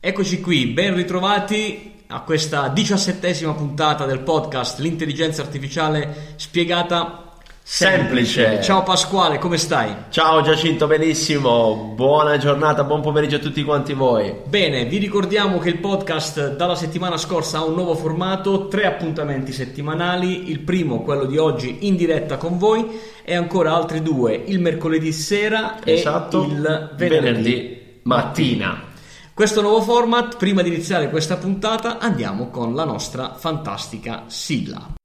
Eccoci qui, ben ritrovati a questa diciassettesima puntata del podcast L'intelligenza artificiale spiegata Semplice. Ciao Pasquale, come stai? Ciao Giacinto, benissimo. Buona giornata, buon pomeriggio a tutti quanti voi. Bene, vi ricordiamo che il podcast dalla settimana scorsa ha un nuovo formato, tre appuntamenti settimanali. Il primo, quello di oggi, in diretta con voi, e ancora altri due, il mercoledì sera esatto. e il venerdì, venerdì mattina. Questo nuovo format, prima di iniziare questa puntata, andiamo con la nostra fantastica sigla.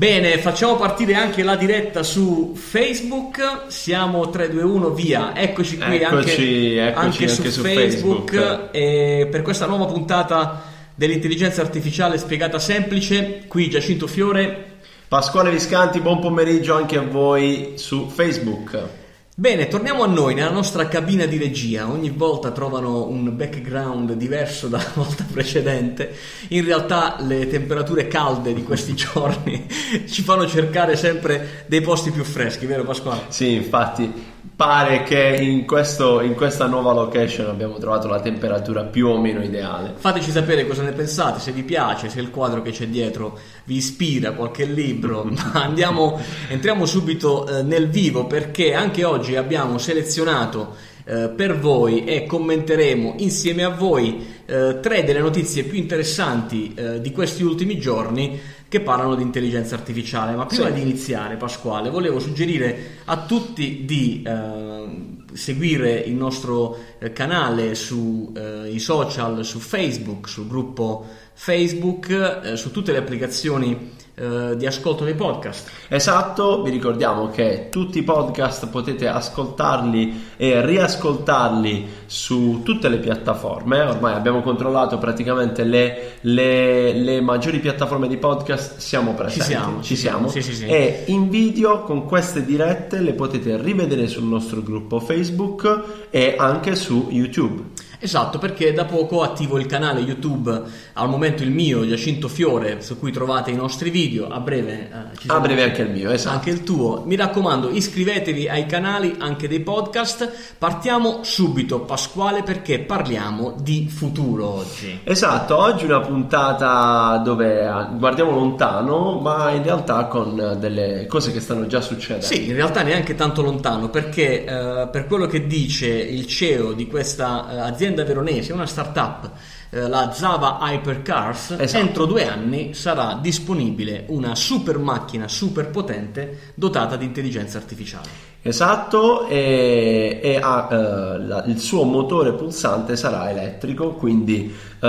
Bene, facciamo partire anche la diretta su Facebook. Siamo 321 via. Eccoci qui Eccoci, anche, eccoci anche su, anche su Facebook. Facebook. E per questa nuova puntata dell'intelligenza artificiale spiegata semplice, qui Giacinto Fiore. Pasquale Viscanti, buon pomeriggio anche a voi su Facebook. Bene, torniamo a noi nella nostra cabina di regia. Ogni volta trovano un background diverso dalla volta precedente. In realtà le temperature calde di questi giorni ci fanno cercare sempre dei posti più freschi, vero Pasquale? Sì, infatti pare che in, questo, in questa nuova location abbiamo trovato la temperatura più o meno ideale. Fateci sapere cosa ne pensate, se vi piace, se il quadro che c'è dietro vi ispira, qualche libro. Ma andiamo, entriamo subito eh, nel vivo perché anche oggi abbiamo selezionato eh, per voi e commenteremo insieme a voi eh, tre delle notizie più interessanti eh, di questi ultimi giorni che parlano di intelligenza artificiale. Ma prima Sì. di iniziare, Pasquale, volevo suggerire a tutti di eh, seguire il nostro eh, canale sui social, su Facebook, sul gruppo Facebook, su tutte le applicazioni eh, di ascolto dei podcast. Esatto, vi ricordiamo che tutti i podcast potete ascoltarli e riascoltarli su tutte le piattaforme. Ormai abbiamo controllato praticamente le, le- le maggiori piattaforme di podcast, siamo presenti. siamo, ci ci siamo, siamo. sì, sì, sì. E in video con queste dirette le potete rivedere sul nostro gruppo Facebook e anche su YouTube. Esatto, perché da poco attivo il canale YouTube, al momento il mio, Giacinto Fiore, su cui trovate i nostri video, a breve eh, ci A breve anche il mio, esatto. anche il tuo. Mi raccomando, iscrivetevi ai canali anche dei podcast. Partiamo subito, Pasquale, perché parliamo di futuro oggi. Esatto, oggi una puntata dove eh, guardiamo lontano, ma in realtà con delle cose che stanno già succedendo. Sì, in realtà neanche tanto lontano, perché eh, per quello che dice il CEO di questa eh, azienda veronese, una startup, eh, la Zava Hypercars, Esatto. entro due anni sarà disponibile una super macchina super potente dotata di intelligenza artificiale. Esatto, e, e ha, eh, la- il suo motore pulsante sarà elettrico, quindi eh,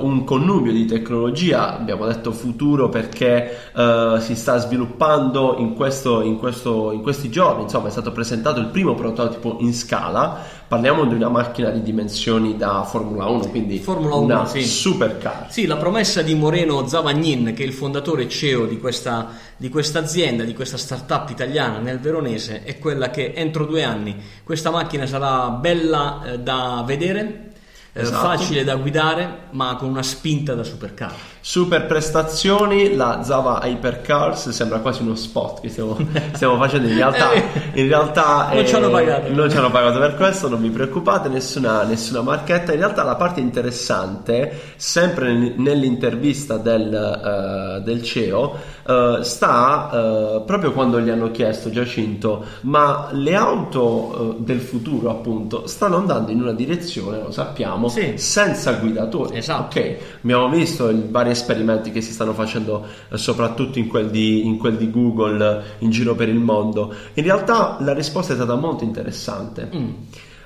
un connubio di tecnologia, abbiamo detto futuro perché eh, si sta sviluppando in, questo, in, questo, in questi giorni, insomma è stato presentato il primo prototipo in scala, parliamo di una macchina di dimensioni da Formula 1, quindi Formula 1, una sì. supercar. Sì, la promessa di Moreno Zavagnin, che è il fondatore e CEO di questa, di questa azienda, di questa startup italiana nel Veronese, è quella che entro due anni questa macchina sarà bella eh, da vedere, eh, Esatto. facile da guidare, ma con una spinta da supercar. Super prestazioni, la Zava Hypercars sembra quasi uno spot che stiamo, stiamo facendo in realtà, in realtà Non ci hanno pagato. non ci hanno pagato per questo, non vi preoccupate, nessuna, nessuna marchetta. In realtà la parte interessante, sempre nel- nell'intervista del, eh, del CEO, eh, sta eh, proprio quando gli hanno chiesto Giacinto, ma le auto eh, del futuro appunto stanno andando in una direzione, lo sappiamo, Sì. senza guidatori. Esatto. Ok, abbiamo visto i vari esperimenti che si stanno facendo eh, soprattutto in quel, di, in quel di Google eh, in giro per il mondo. In realtà la risposta è stata molto interessante. Mm.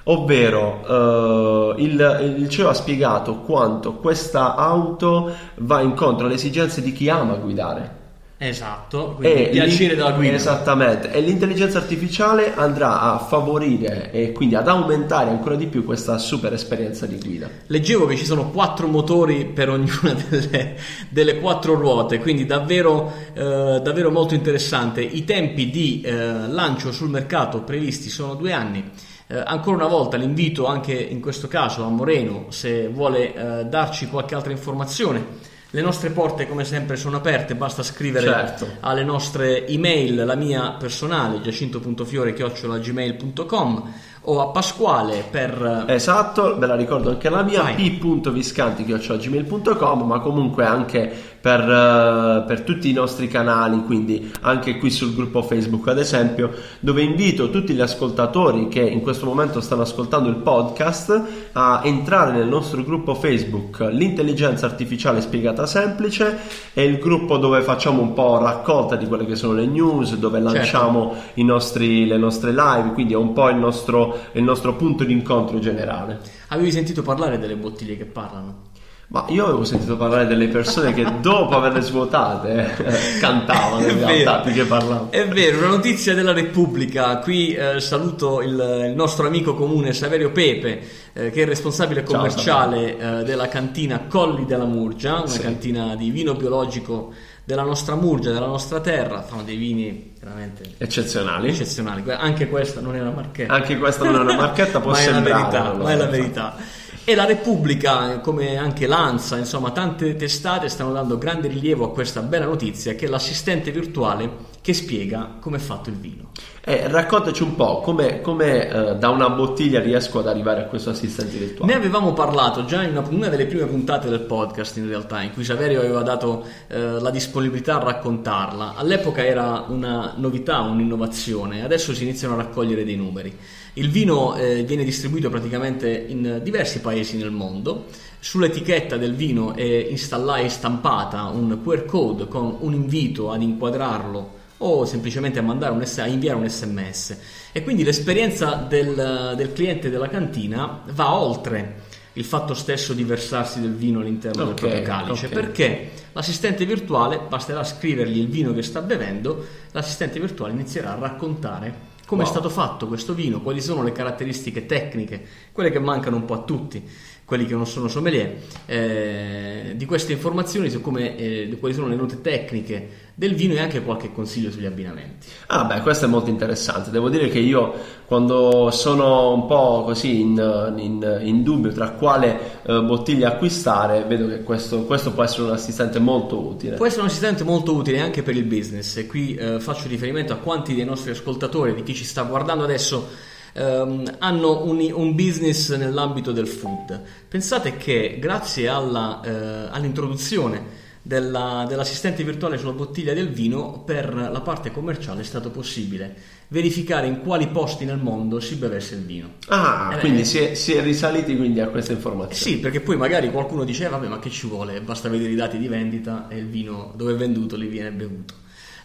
Ovvero, eh, il, il CEO ha spiegato quanto questa auto va incontro alle esigenze di chi ama guidare. Esatto, quindi E piacere della guida. Esattamente, e l'intelligenza artificiale andrà a favorire e quindi ad aumentare ancora di più questa super esperienza di guida. Leggevo che ci sono quattro motori per ognuna delle, delle quattro ruote, quindi davvero, eh, davvero molto interessante. I tempi di eh, lancio sul mercato previsti sono due anni. Eh, ancora una volta l'invito anche in questo caso a Moreno se vuole eh, darci qualche altra informazione. Le nostre porte come sempre sono aperte, basta scrivere Certo. alle nostre email, la mia personale giacinto.fiore.gmail.com o a Pasquale per... Esatto, ve la ricordo anche la mia, p.viscanti.gmail.com, ma comunque anche per, eh, per tutti i nostri canali, quindi anche qui sul gruppo Facebook ad esempio, dove invito tutti gli ascoltatori che in questo momento stanno ascoltando il podcast a entrare nel nostro gruppo Facebook, l'intelligenza artificiale spiegata semplice, è il gruppo dove facciamo un po' raccolta di quelle che sono le news, dove lanciamo i nostri- le nostre live, quindi è un po' il nostro, il nostro punto di incontro generale. Avevi sentito parlare delle bottiglie che parlano? Ma io avevo sentito parlare delle persone che dopo averle svuotate eh, cantavano in realtà più che parlavano. È vero, una notizia della Repubblica. Qui eh, saluto il, il nostro amico comune Saverio Pepe, eh, che è il responsabile Ciao, commerciale eh, della cantina Colli della Murgia, una Sì. cantina di vino biologico della nostra Murgia, della nostra terra. Fanno dei vini veramente Eccezionali. eccezionali. Anche questa non è una marchetta. Anche questa non è una marchetta, può ma è la sembrare, verità, ma è la verità. E la Repubblica, come anche l'ANSA, insomma, tante testate stanno dando grande rilievo a questa bella notizia che è l'assistente virtuale che spiega come è fatto il vino. Eh, raccontaci un po' come, come, eh, da una bottiglia riesco ad arrivare a questo assistente virtuale. Ne avevamo parlato già in una, una delle prime puntate del podcast, in realtà, in cui Saverio aveva dato eh, la disponibilità a raccontarla. All'epoca era una novità, un'innovazione, adesso si iniziano a raccogliere dei numeri. Il vino eh, viene distribuito praticamente in diversi paesi nel mondo. Sull'etichetta del vino è installata e stampata un QR code con un invito ad inquadrarlo o semplicemente a, mandare un a inviare un sms e quindi l'esperienza del, del cliente della cantina va oltre il fatto stesso di versarsi del vino all'interno Ok, del proprio calice ok. perché l'assistente virtuale basterà scrivergli il vino che sta bevendo l'assistente virtuale inizierà a raccontare come Wow. è stato fatto questo vino, quali sono le caratteristiche tecniche, quelle che mancano un po' a tutti, quelli che non sono sommelier, eh, di queste informazioni su come, eh, quali sono le note tecniche del vino e anche qualche consiglio sugli abbinamenti. Ah beh, questo è molto interessante. Devo dire che io quando sono un po' così in, in- in dubbio tra quale eh, bottiglia acquistare, vedo che questo, questo può essere un assistente molto utile. Può essere un assistente molto utile anche per il business e qui eh, faccio riferimento a quanti dei nostri ascoltatori, di chi ci sta guardando adesso, ehm, hanno un, un business nell'ambito del food. Pensate che grazie alla, eh, all'introduzione della- dell'assistente virtuale sulla bottiglia del vino, per la parte commerciale è stato possibile verificare in quali posti nel mondo si bevesse il vino. Ah, Eh, quindi eh. si è, si è risaliti quindi a questa informazione. Sì, perché poi magari qualcuno dice, "Eh, vabbè, ma che ci vuole? Basta vedere i dati di vendita e il vino dove è venduto li viene bevuto.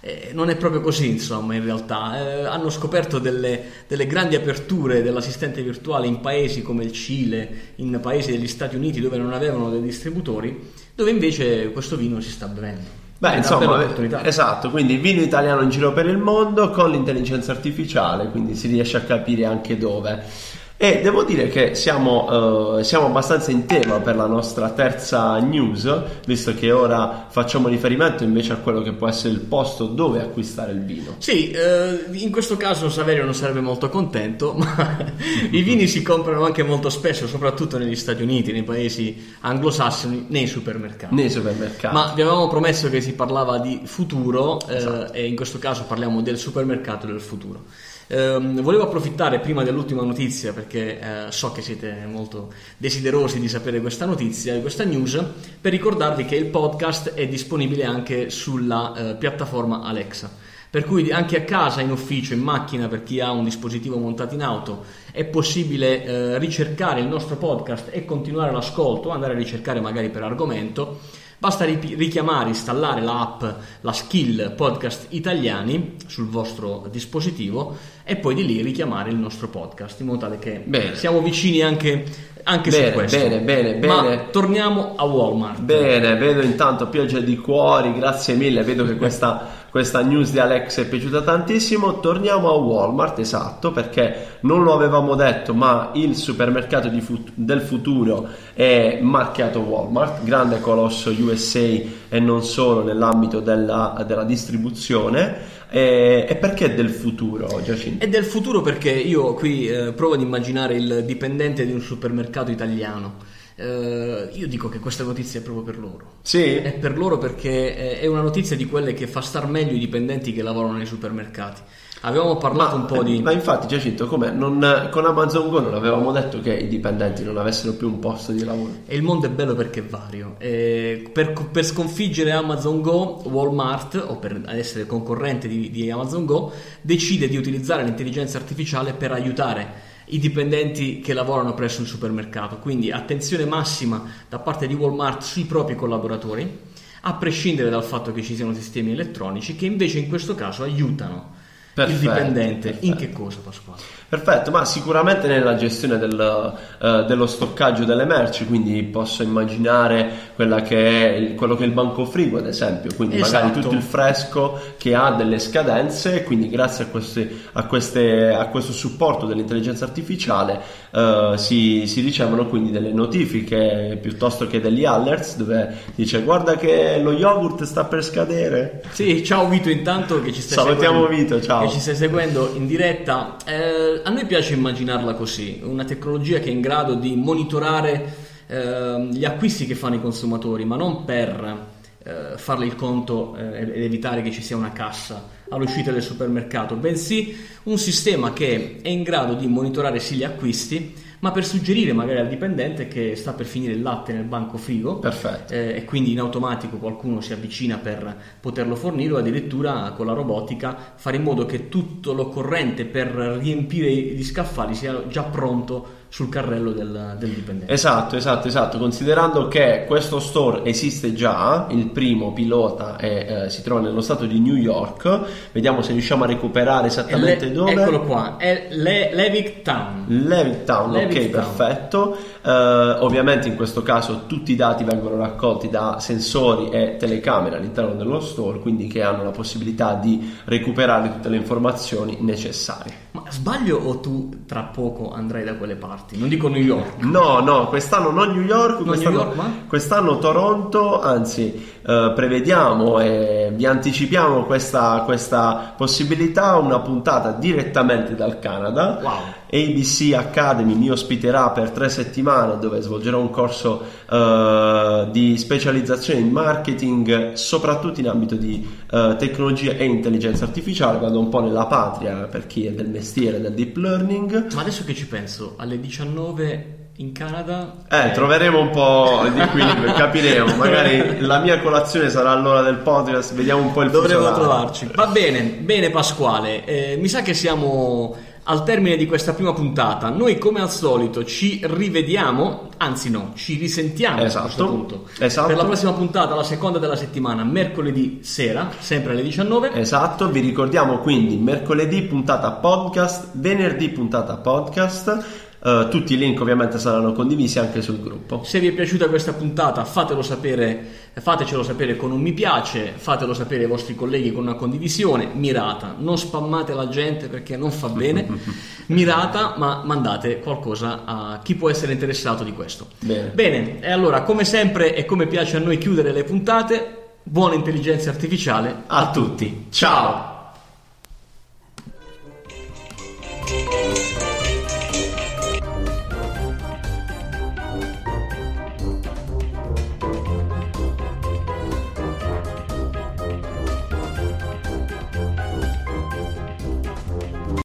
Eh, non è proprio così, insomma, in realtà. Eh, hanno scoperto delle, delle grandi aperture dell'assistente virtuale in paesi come il Cile, in paesi degli Stati Uniti dove non avevano dei distributori, dove invece questo vino si sta bevendo. Beh, È insomma, esatto, quindi vino italiano in giro per il mondo con l'intelligenza artificiale, quindi si riesce a capire anche dove. E devo dire che siamo, eh, siamo abbastanza in tema per la nostra terza news, visto che ora facciamo riferimento invece a quello che può essere il posto dove acquistare il vino. Sì, eh, in questo caso Saverio non sarebbe molto contento, ma i vini si comprano anche molto spesso, soprattutto negli Stati Uniti, nei paesi anglosassoni, nei supermercati. Nei supermercati. Ma vi avevamo promesso che si parlava di futuro eh, Esatto. e in questo caso parliamo del supermercato del futuro. Ehm, volevo approfittare prima dell'ultima notizia perché eh, so che siete molto desiderosi di sapere questa notizia e questa news per ricordarvi che il podcast è disponibile anche sulla eh, piattaforma Alexa. Per cui anche a casa, in ufficio, in macchina, per chi ha un dispositivo montato in auto, è possibile eh, ricercare il nostro podcast e continuare l'ascolto, andare a ricercare magari per argomento. Basta ri- richiamare, installare l'app, la skill podcast italiani sul vostro dispositivo e poi di lì richiamare il nostro podcast in modo tale che Bene. siamo vicini anche, anche Bene, su questo. bene, bene, Ma bene. torniamo a Walmart. Bene, vedo intanto pioggia di cuori, grazie mille, vedo che questa questa news di Alex è piaciuta tantissimo. Torniamo a Walmart, esatto, perché non lo avevamo detto, ma il supermercato fut- del futuro è marchiato Walmart, grande colosso USA e non solo nell'ambito della, della distribuzione. E, e, perché del futuro, Giacinto? È del futuro perché io qui eh, provo ad immaginare il dipendente di un supermercato italiano. Uh, io dico che questa notizia è proprio per loro. Sì. È per loro perché è una notizia di quelle che fa star meglio i dipendenti che lavorano nei supermercati. Avevamo parlato ma, un po' di. Ma infatti, Giacinto? Non, con Amazon Go non avevamo detto che i dipendenti non avessero più un posto di lavoro. E il mondo è bello perché è vario. E per, per, sconfiggere Amazon Go, Walmart, o per essere concorrente di, di Amazon Go, decide di utilizzare l'intelligenza artificiale per aiutare i dipendenti che lavorano presso il supermercato. Quindi attenzione massima da parte di Walmart sui propri collaboratori, a prescindere dal fatto che ci siano sistemi elettronici che invece in questo caso aiutano perfetto, il dipendente. Perfetto. In che cosa Pasquale? Perfetto, ma sicuramente nella gestione del, uh, dello stoccaggio delle merci, quindi posso immaginare che il, quello che è il banco frigo, ad esempio, quindi esatto. magari tutto il fresco che ha delle scadenze, quindi grazie a, questi, a, queste, a questo supporto dell'intelligenza artificiale uh, si, si, ricevono quindi delle notifiche piuttosto che degli alerts dove dice guarda che lo yogurt sta per scadere. Sì, ciao Vito intanto che ci stai Salutiamo seguendo, Vito, ciao. Che ci stai seguendo in diretta. Eh, a noi piace immaginarla così, una tecnologia che è in grado di monitorare eh, gli acquisti che fanno i consumatori, ma non per eh, farle il conto eh, ed evitare che ci sia una cassa all'uscita del supermercato, bensì un sistema che è in grado di monitorare sì gli acquisti, ma per suggerire magari al dipendente che sta per finire il latte nel banco frigo eh, e quindi in automatico qualcuno si avvicina per poterlo fornire o addirittura con la robotica fare in modo che tutto l'occorrente per riempire gli scaffali sia già pronto sul carrello del, del, dipendente. Esatto, esatto, esatto. Considerando che questo store esiste già, il primo pilota è, eh, si trova nello stato di New York, vediamo se riusciamo a recuperare esattamente le, dove. Eccolo qua, è Le, Levick Town. Levick Town, Levick ok, Town. perfetto. Uh, ovviamente in questo caso tutti i dati vengono raccolti da sensori e telecamere all'interno dello store, quindi che hanno la possibilità di recuperare tutte le informazioni necessarie. Ma sbaglio o tu tra poco andrai da quelle parti? Non dico New York. No, no, quest'anno non New York, non quest'anno, New York ma? quest'anno Toronto, anzi uh, prevediamo e vi anticipiamo questa, questa possibilità, una puntata direttamente dal Canada. Wow. ABC Academy mi ospiterà per tre settimane dove svolgerò un corso uh, di specializzazione in marketing, soprattutto in ambito di uh, tecnologia e intelligenza artificiale. Vado un po' nella patria per chi è del mestiere del deep learning. Ma adesso che ci penso, alle 19 in Canada? Eh, eh, troveremo un po' di equilibrio capiremo. Magari la mia colazione sarà all'ora del podcast vediamo un po' il dovremo trovarci. Va bene bene Pasquale. Eh, mi sa che siamo al termine di questa prima puntata. Noi, come al solito, ci rivediamo, anzi, no, ci risentiamo esatto. Esatto. Per la prossima puntata, la seconda della settimana, mercoledì sera, sempre alle 19. Esatto, vi ricordiamo quindi mercoledì puntata podcast, venerdì puntata podcast Uh, tutti i link ovviamente saranno condivisi anche sul gruppo. Se vi è piaciuta questa puntata fatelo sapere, fatecelo sapere con un mi piace, fatelo sapere ai vostri colleghi con una condivisione mirata. Non spammate la gente perché non fa bene, mirata, ma mandate qualcosa a chi può essere interessato di questo. Bene. Bene, e allora come sempre e come piace a noi chiudere le puntate, buona intelligenza artificiale a, a tutti. Ciao.